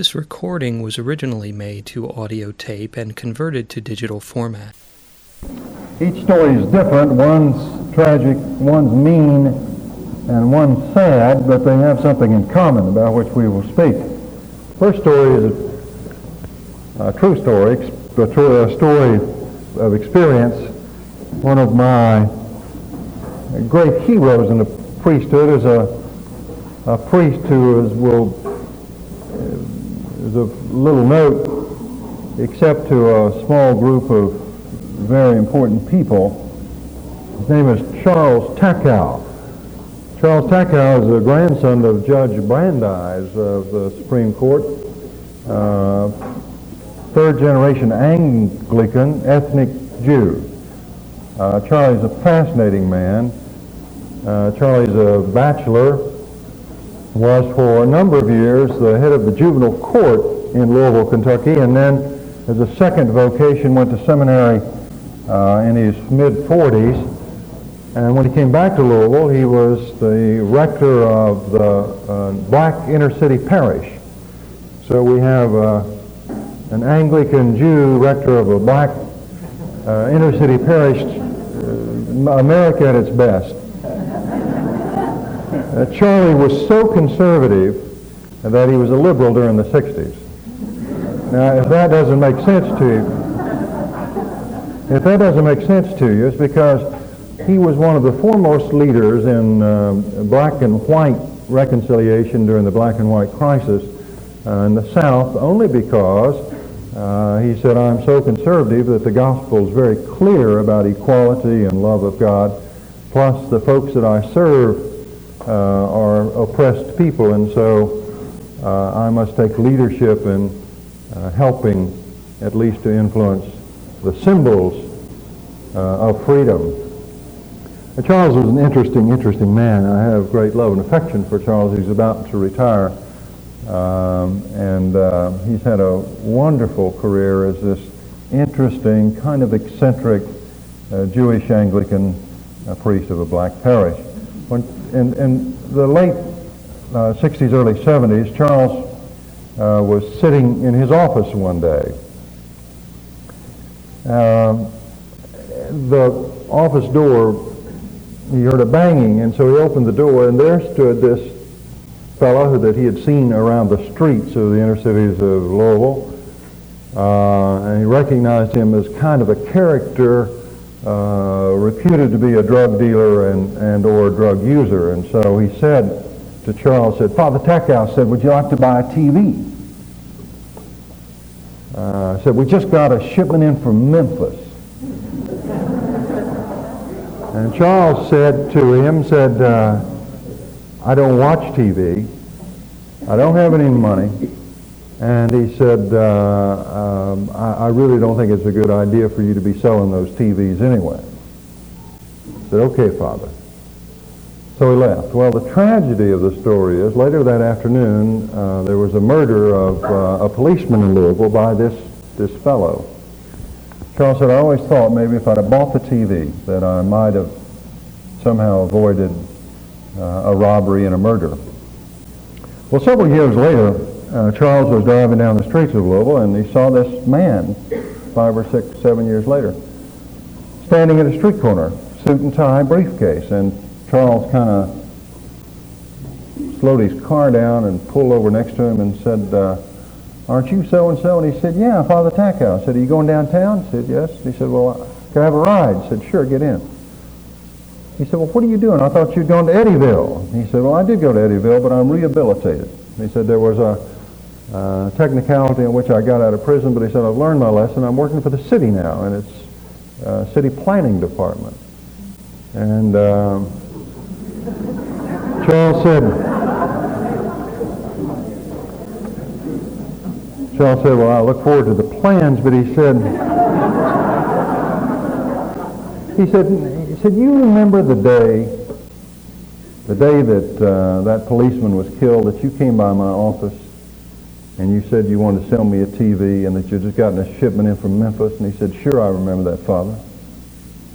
This recording was originally made to audio tape and converted to digital format. Each story is different. One's tragic, one's mean, and one's sad, but they have something in common about which we will speak. First story is a, a true story, a, story of experience. One of my great heroes in the priesthood is a, a priest who is, will is of little note except to a small group of very important people. His name is Charles Tachau. Charles Tachau is the grandson of Judge Brandeis of the Supreme Court, uh, third generation Anglican ethnic Jew. Uh, Charlie's a fascinating man. Uh, Charlie's a bachelor, was for a number of years the head of the juvenile court in Louisville, Kentucky, and then as a second vocation went to seminary uh, in his mid-40s. And when he came back to Louisville, he was the rector of the uh, black inner city parish. So we have uh, an Anglican Jew rector of a black uh, inner city parish, uh, America at its best. Uh, Charlie was so conservative that he was a liberal during the 60s. Now, if that doesn't make sense to you, if that doesn't make sense to you, it's because he was one of the foremost leaders in uh, black and white reconciliation during the black and white crisis uh, in the South, only because uh, he said, I'm so conservative that the gospel is very clear about equality and love of God, plus the folks that I serve are oppressed people, and so uh, I must take leadership in uh, helping at least to influence the symbols of freedom. Charles was an interesting, interesting man. I have great love and affection for Charles. He's about to retire. Um, and uh, he's had a wonderful career as this interesting, kind of eccentric uh, Jewish Anglican uh, priest of a black parish. In, in the late uh, 60s, early 70s, Charles uh, was sitting in his office one day. Um, the office door, he heard a banging, and so he opened the door, and there stood this fellow that he had seen around the streets of the inner cities of Louisville. Uh, and he recognized him as kind of a character uh, reputed to be a drug dealer and, and or drug user. And so he said to Charles, said, Father Tachau said, would you like to buy a TV? Uh, said, we just got a shipment in from Memphis. and Charles said to him, said, uh, I don't watch TV. I don't have any money. And he said, uh, um, I, I, really don't think it's a good idea for you to be selling those TVs anyway. I said, okay, Father. So he left. Well, the tragedy of the story is later that afternoon, uh, there was a murder of uh, a policeman in Louisville by this, this fellow. Charles said, I always thought maybe if I'd have bought the TV that I might have somehow avoided uh, a robbery and a murder. Well, several years later, uh, Charles was driving down the streets of Louisville and he saw this man five or six, seven years later standing at a street corner, suit and tie, briefcase. And Charles kind of slowed his car down and pulled over next to him and said, uh, aren't you so-and-so? And he said, yeah, Father Tachau. I said, are you going downtown? I said, yes. He said, well, can I have a ride? I said, sure, get in. He said, well, what are you doing? I thought you'd gone to Eddyville. He said, well, I did go to Eddyville, but I'm rehabilitated. He said there was a uh, technicality in which I got out of prison, but he said, I've learned my lesson. I'm working for the city now, and it's uh, city planning department. And um, Charles said, Charles said, well, I look forward to the plans, but he said, he said, he said, you remember the day, the day that uh, that policeman was killed, that you came by my office and you said you wanted to sell me a TV and that you'd just gotten a shipment in from Memphis. And he said, sure, I remember that, Father.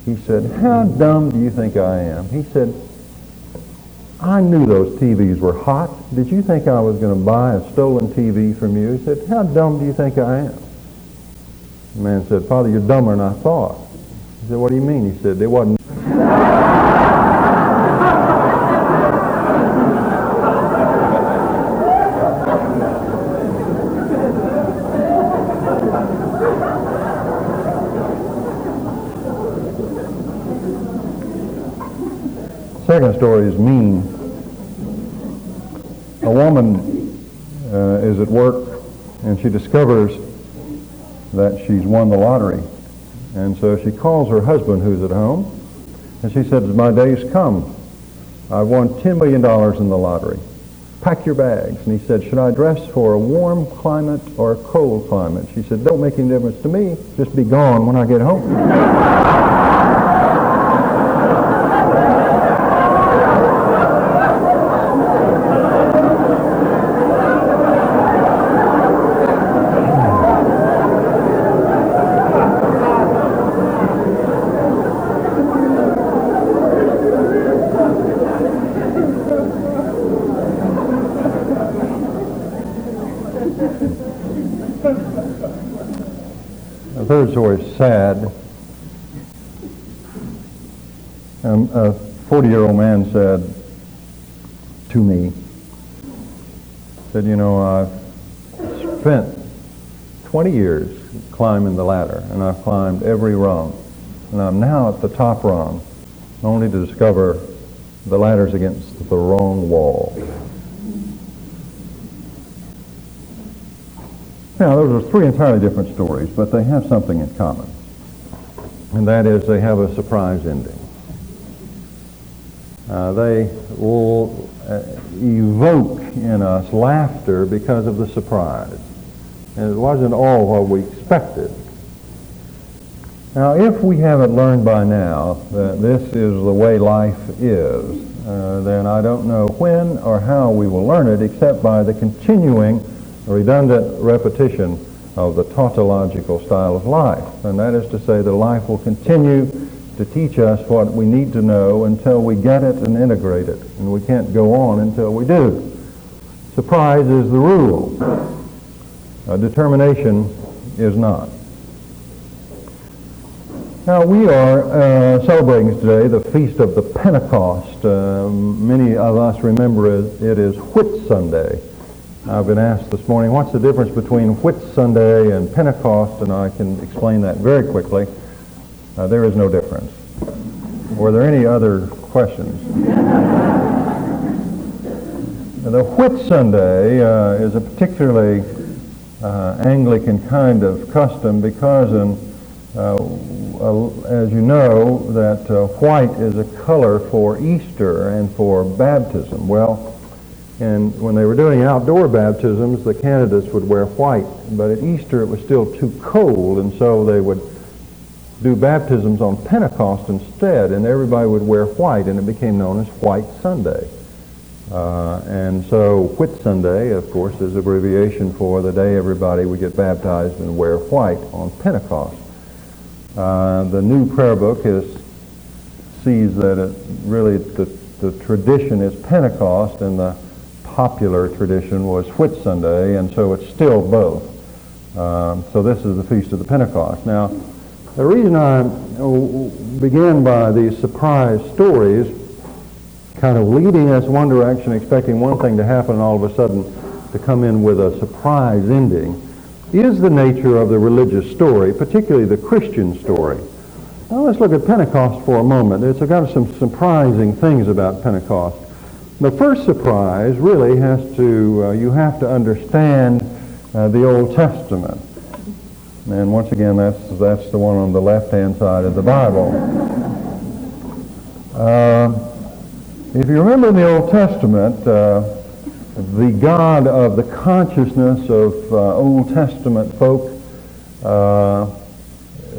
He said, how dumb do you think I am? He said, I knew those TVs were hot. Did you think I was going to buy a stolen TV from you? He said, how dumb do you think I am? The man said, Father, you're dumber than I thought. He said, what do you mean? He said, they wasn't. Second story is mean. A woman uh, is at work and she discovers that she's won the lottery. And so she calls her husband who's at home and she says, my day's come. I've won $10 million in the lottery. Pack your bags. And he said, should I dress for a warm climate or a cold climate? She said, don't make any difference to me. Just be gone when I get home. The third story is sad. Um, a 40-year-old man said to me, said, you know, I've spent 20 years climbing the ladder, and I've climbed every rung, and I'm now at the top rung, only to discover the ladder's against the wrong wall. Now, those are three entirely different stories, but they have something in common. And that is they have a surprise ending. Uh, they will uh, evoke in us laughter because of the surprise. And it wasn't all what we expected. Now, if we haven't learned by now that this is the way life is, uh, then I don't know when or how we will learn it except by the continuing redundant repetition of the tautological style of life. And that is to say that life will continue to teach us what we need to know until we get it and integrate it. And we can't go on until we do. Surprise is the rule. Determination is not. Now, we are uh, celebrating today the Feast of the Pentecost. Uh, many of us remember it, it is Whit Sunday. I've been asked this morning, what's the difference between Whit Sunday and Pentecost? And I can explain that very quickly. Uh, there is no difference. Were there any other questions? the Whit Sunday uh, is a particularly uh, Anglican kind of custom because, in, uh, as you know, that uh, white is a color for Easter and for baptism. Well, and when they were doing outdoor baptisms, the candidates would wear white. But at Easter, it was still too cold, and so they would do baptisms on Pentecost instead, and everybody would wear white, and it became known as White Sunday. Uh, and so Whit Sunday, of course, is abbreviation for the day everybody would get baptized and wear white on Pentecost. Uh, the new prayer book is, sees that it really the, the tradition is Pentecost, and the popular tradition was Whit Sunday, and so it's still both. Um, so this is the Feast of the Pentecost. Now, the reason I began by these surprise stories, kind of leading us one direction, expecting one thing to happen, and all of a sudden to come in with a surprise ending, is the nature of the religious story, particularly the Christian story. Now let's look at Pentecost for a moment. It's got some surprising things about Pentecost. The first surprise really has to, uh, you have to understand uh, the Old Testament. And once again, that's, that's the one on the left-hand side of the Bible. Uh, if you remember in the Old Testament, uh, the God of the consciousness of uh, Old Testament folk uh,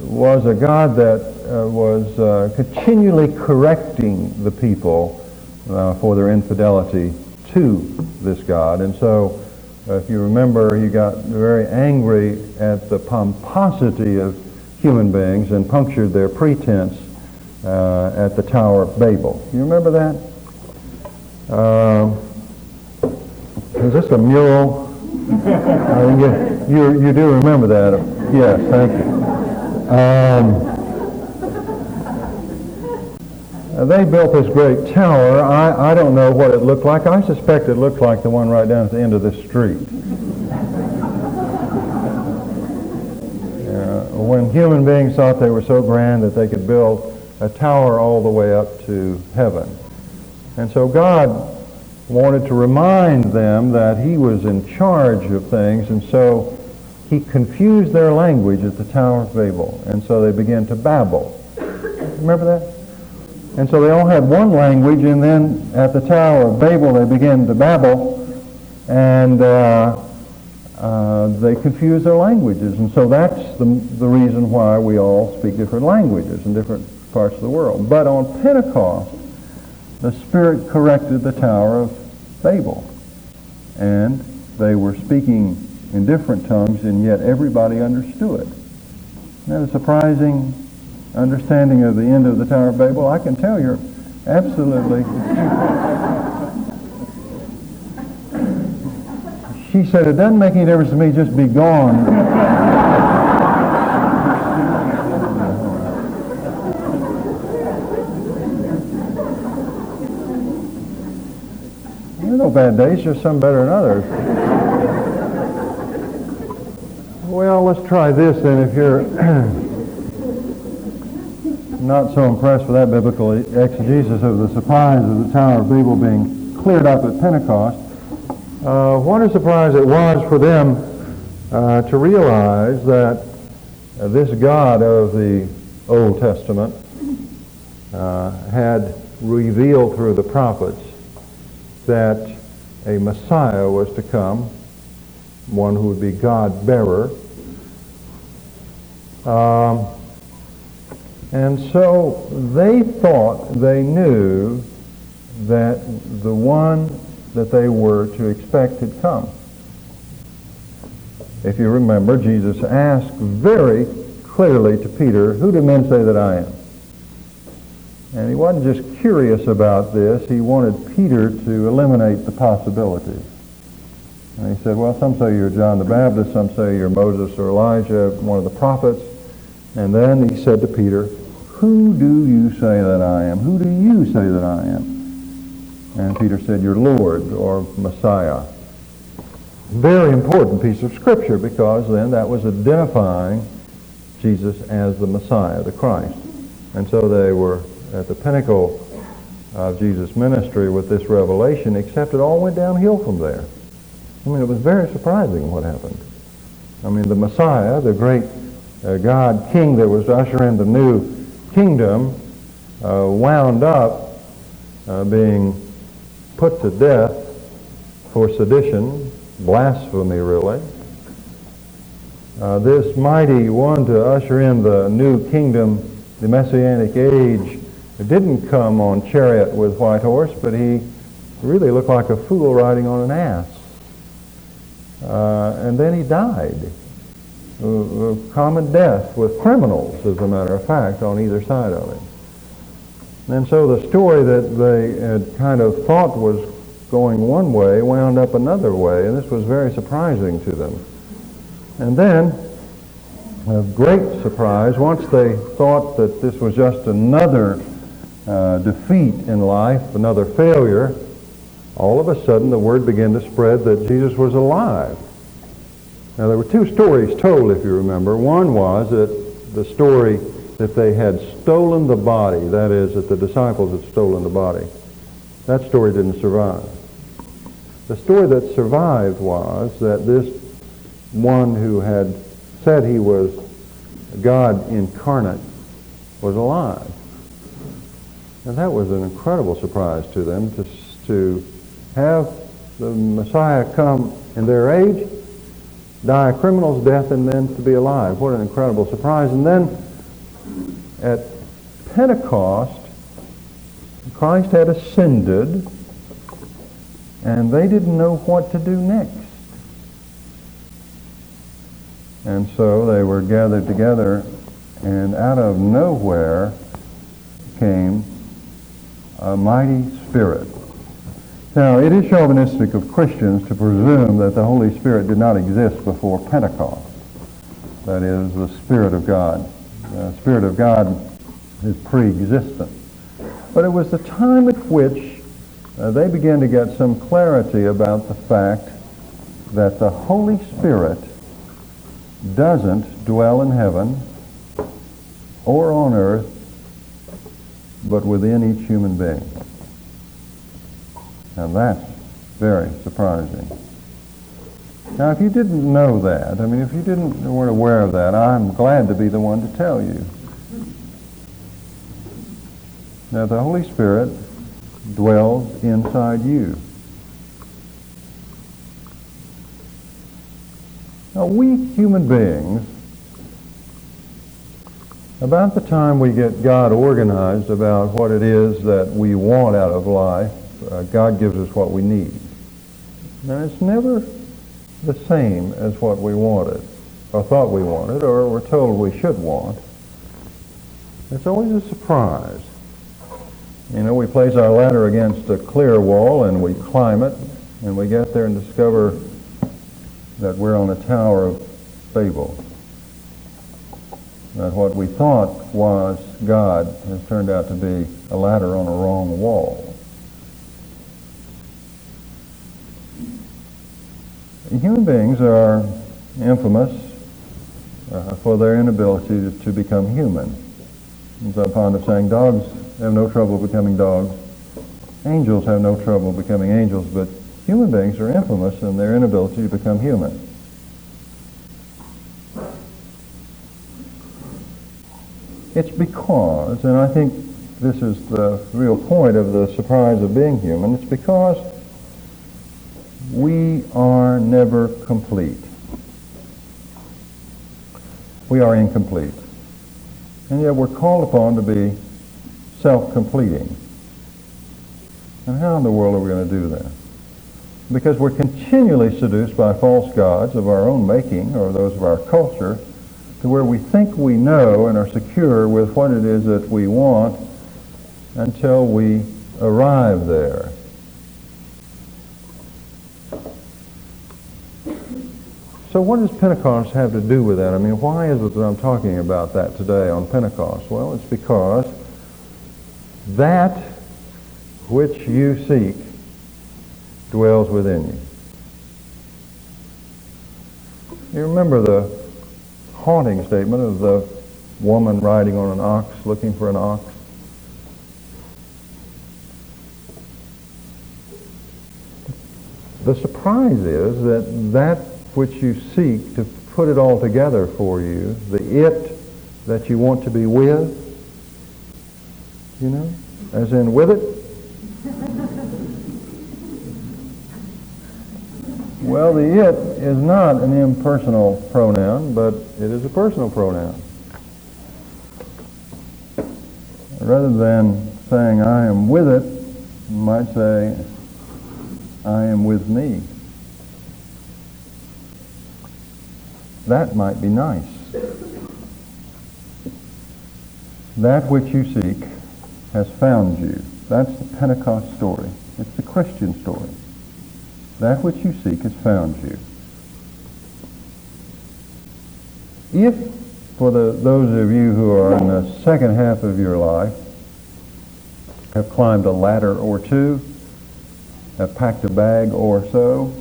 was a God that was continually correcting the people uh, for their infidelity to this God. And so, uh, if you remember, he got very angry at the pomposity of human beings and punctured their pretense uh, at the Tower of Babel. You remember that? Uh, is this a mural? uh, you, you, you, do remember that? Yes, thank you. Um, they built this great tower. I, I don't know what it looked like. I suspect it looked like the one right down at the end of this street. Uh, when human beings thought they were so grand that they could build a tower all the way up to heaven. And so God wanted to remind them that he was in charge of things, and so he confused their language at the Tower of Babel, and so they began to babble. Remember that? And so they all had one language, and then at the Tower of Babel they began to babble, and uh, uh, they confused their languages. And so that's the, the reason why we all speak different languages in different parts of the world. But on Pentecost, the Spirit corrected the Tower of Babel. And they were speaking in different tongues, and yet everybody understood. Isn't that a surprising understanding of the end of the Tower of Babel? I can tell you're absolutely. she said, It doesn't make any difference to me, just be gone. no bad days, just some better than others. well, let's try this then if you're not so impressed with that biblical exegesis of the surprise of the Tower of Babel being cleared up at Pentecost. Uh, what a surprise it was for them uh, to realize that uh, this God of the Old Testament uh, had revealed through the prophets that a Messiah was to come, one who would be God bearer. Um, and so they thought they knew that the one that they were to expect had come. If you remember, Jesus asked very clearly to Peter, Who do men say that I am? And he wasn't just curious about this, he wanted Peter to eliminate the possibilities. And he said, well, some say you're John the Baptist, some say you're Moses or Elijah, one of the prophets. And then he said to Peter, who do you say that I am? Who do you say that I am? And Peter said, Your Lord or Messiah. Very important piece of scripture because then that was identifying Jesus as the Messiah, the Christ. And so they were at the pinnacle of Jesus' ministry with this revelation, except it all went downhill from there. I mean, it was very surprising what happened. I mean, the Messiah, the great uh, God King that was to usher in the new kingdom, uh, wound up uh, being put to death for sedition, blasphemy, really. Uh, this mighty one to usher in the new kingdom, the Messianic age, didn't come on chariot with white horse, but he really looked like a fool riding on an ass. Uh, and then he died. A common death with criminals, as a matter of fact, on either side of him. And so the story that they had kind of thought was going one way wound up another way, and this was very surprising to them. And then, a great surprise, once they thought that this was just another uh, defeat in life, another failure, all of a sudden the word began to spread that Jesus was alive. Now there were two stories told, if you remember. One was that the story that they had stolen the body, that is, that the disciples had stolen the body. That story didn't survive. The story that survived was that this one who had said he was God incarnate was alive. And that was an incredible surprise to them to, to have the Messiah come in their age, die a criminal's death, and then to be alive. What an incredible surprise. And then at Pentecost, Christ had ascended, and they didn't know what to do next. And so they were gathered together, and out of nowhere came a mighty spirit. Now, it is chauvinistic of Christians to presume that the Holy Spirit did not exist before Pentecost. That is, the Spirit of God. The Spirit of God is pre-existent. But it was the time at which uh, they began to get some clarity about the fact that the Holy Spirit doesn't dwell in heaven or on earth, but within each human being. And that's very surprising. Now, if you didn't know that, I mean, if you didn't weren't aware of that, I'm glad to be the one to tell you. Now, the Holy Spirit dwells inside you. Now, we human beings, about the time we get God organized about what it is that we want out of life, uh, God gives us what we need. Now, it's never the same as what we wanted, or thought we wanted, or were told we should want. It's always a surprise. You know, we place our ladder against a clear wall and we climb it, and we get there and discover that we're on a tower of Babel. That what we thought was God has turned out to be a ladder on a wrong wall. Human beings are infamous uh, for their inability to, to become human. As I'm fond of saying, dogs have no trouble becoming dogs. Angels have no trouble becoming angels, but human beings are infamous in their inability to become human. It's because, and I think this is the real point of the surprise of being human, it's because we are never complete. We are incomplete. And yet we're called upon to be self-completing. And how in the world are we going to do that? Because we're continually seduced by false gods of our own making or those of our culture to where we think we know and are secure with what it is that we want until we arrive there. So what does Pentecost have to do with that? I mean, why is it that I'm talking about that today on Pentecost? Well, it's because that which you seek dwells within you. You remember the haunting statement of the woman riding on an ox, looking for an ox? The surprise is that that which you seek to put it all together for you, the it that you want to be with, you know, as in with it. Well, the it is not an impersonal pronoun, but it is a personal pronoun. Rather than saying I am with it, you might say I am with me. That might be nice. That which you seek has found you. That's the Pentecost story. It's the Christian story. That which you seek has found you. If, for the, those of you who are in the second half of your life, have climbed a ladder or two, have packed a bag or so,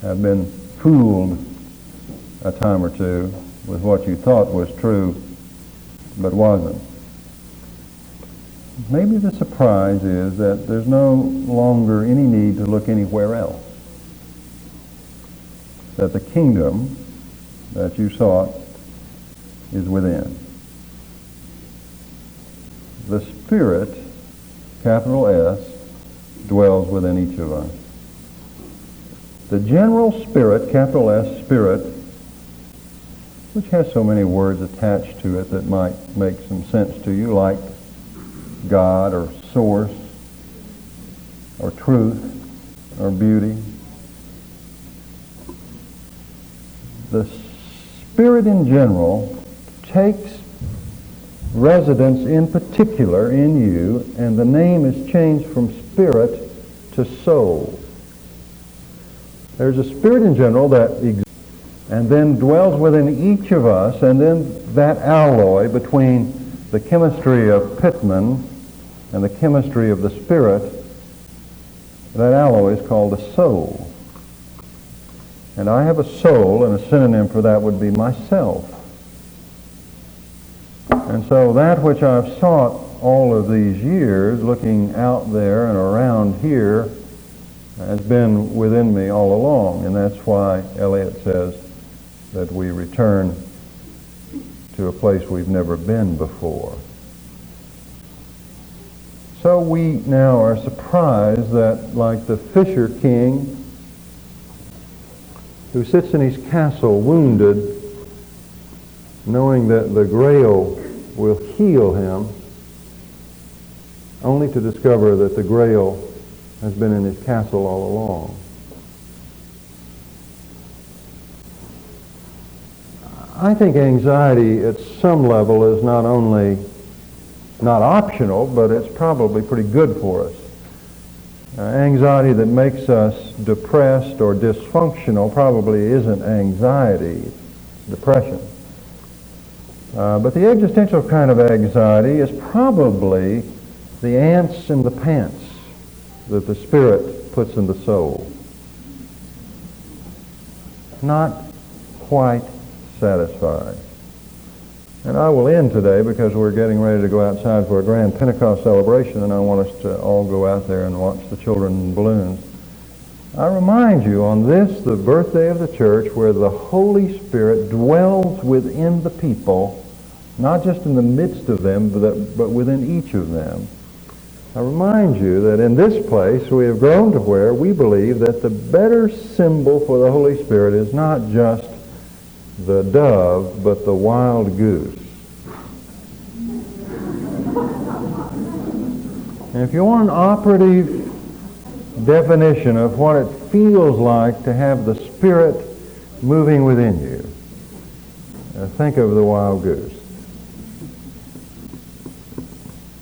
have been fooled a time or two with what you thought was true but wasn't. Maybe the surprise is that there's no longer any need to look anywhere else. That the kingdom that you sought is within. The Spirit, capital S, dwells within each of us. The general spirit, capital S, spirit, which has so many words attached to it that might make some sense to you, like God or source or truth or beauty. The Spirit in general takes residence in particular in you, and the name is changed from spirit to soul. There's a spirit in general that exists and then dwells within each of us, and then that alloy between the chemistry of Pittman and the chemistry of the spirit, that alloy is called the soul. And I have a soul, and a synonym for that would be myself. And so that which I've sought all of these years, looking out there and around here, has been within me all along. And that's why Eliot says that we return to a place we've never been before. So we now are surprised that, like the Fisher King, who sits in his castle wounded, knowing that the Grail will heal him, only to discover that the Grail has been in his castle all along. I think anxiety at some level is not only not optional, but it's probably pretty good for us. Uh, anxiety that makes us depressed or dysfunctional probably isn't anxiety, depression. Uh, but the existential kind of anxiety is probably the ants in the pants that the Spirit puts in the soul. Not quite satisfied. And I will end today because we're getting ready to go outside for a grand Pentecost celebration, and I want us to all go out there and watch the children in balloons. I remind you on this, the birthday of the church, where the Holy Spirit dwells within the people, not just in the midst of them, but, but within each of them. I remind you that in this place we have grown to where we believe that the better symbol for the Holy Spirit is not just the dove, but the wild goose. And if you want an operative definition of what it feels like to have the Spirit moving within you, uh, think of the wild goose.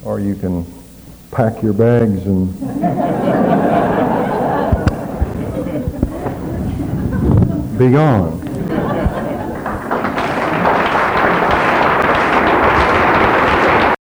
Or you can pack your bags and be gone.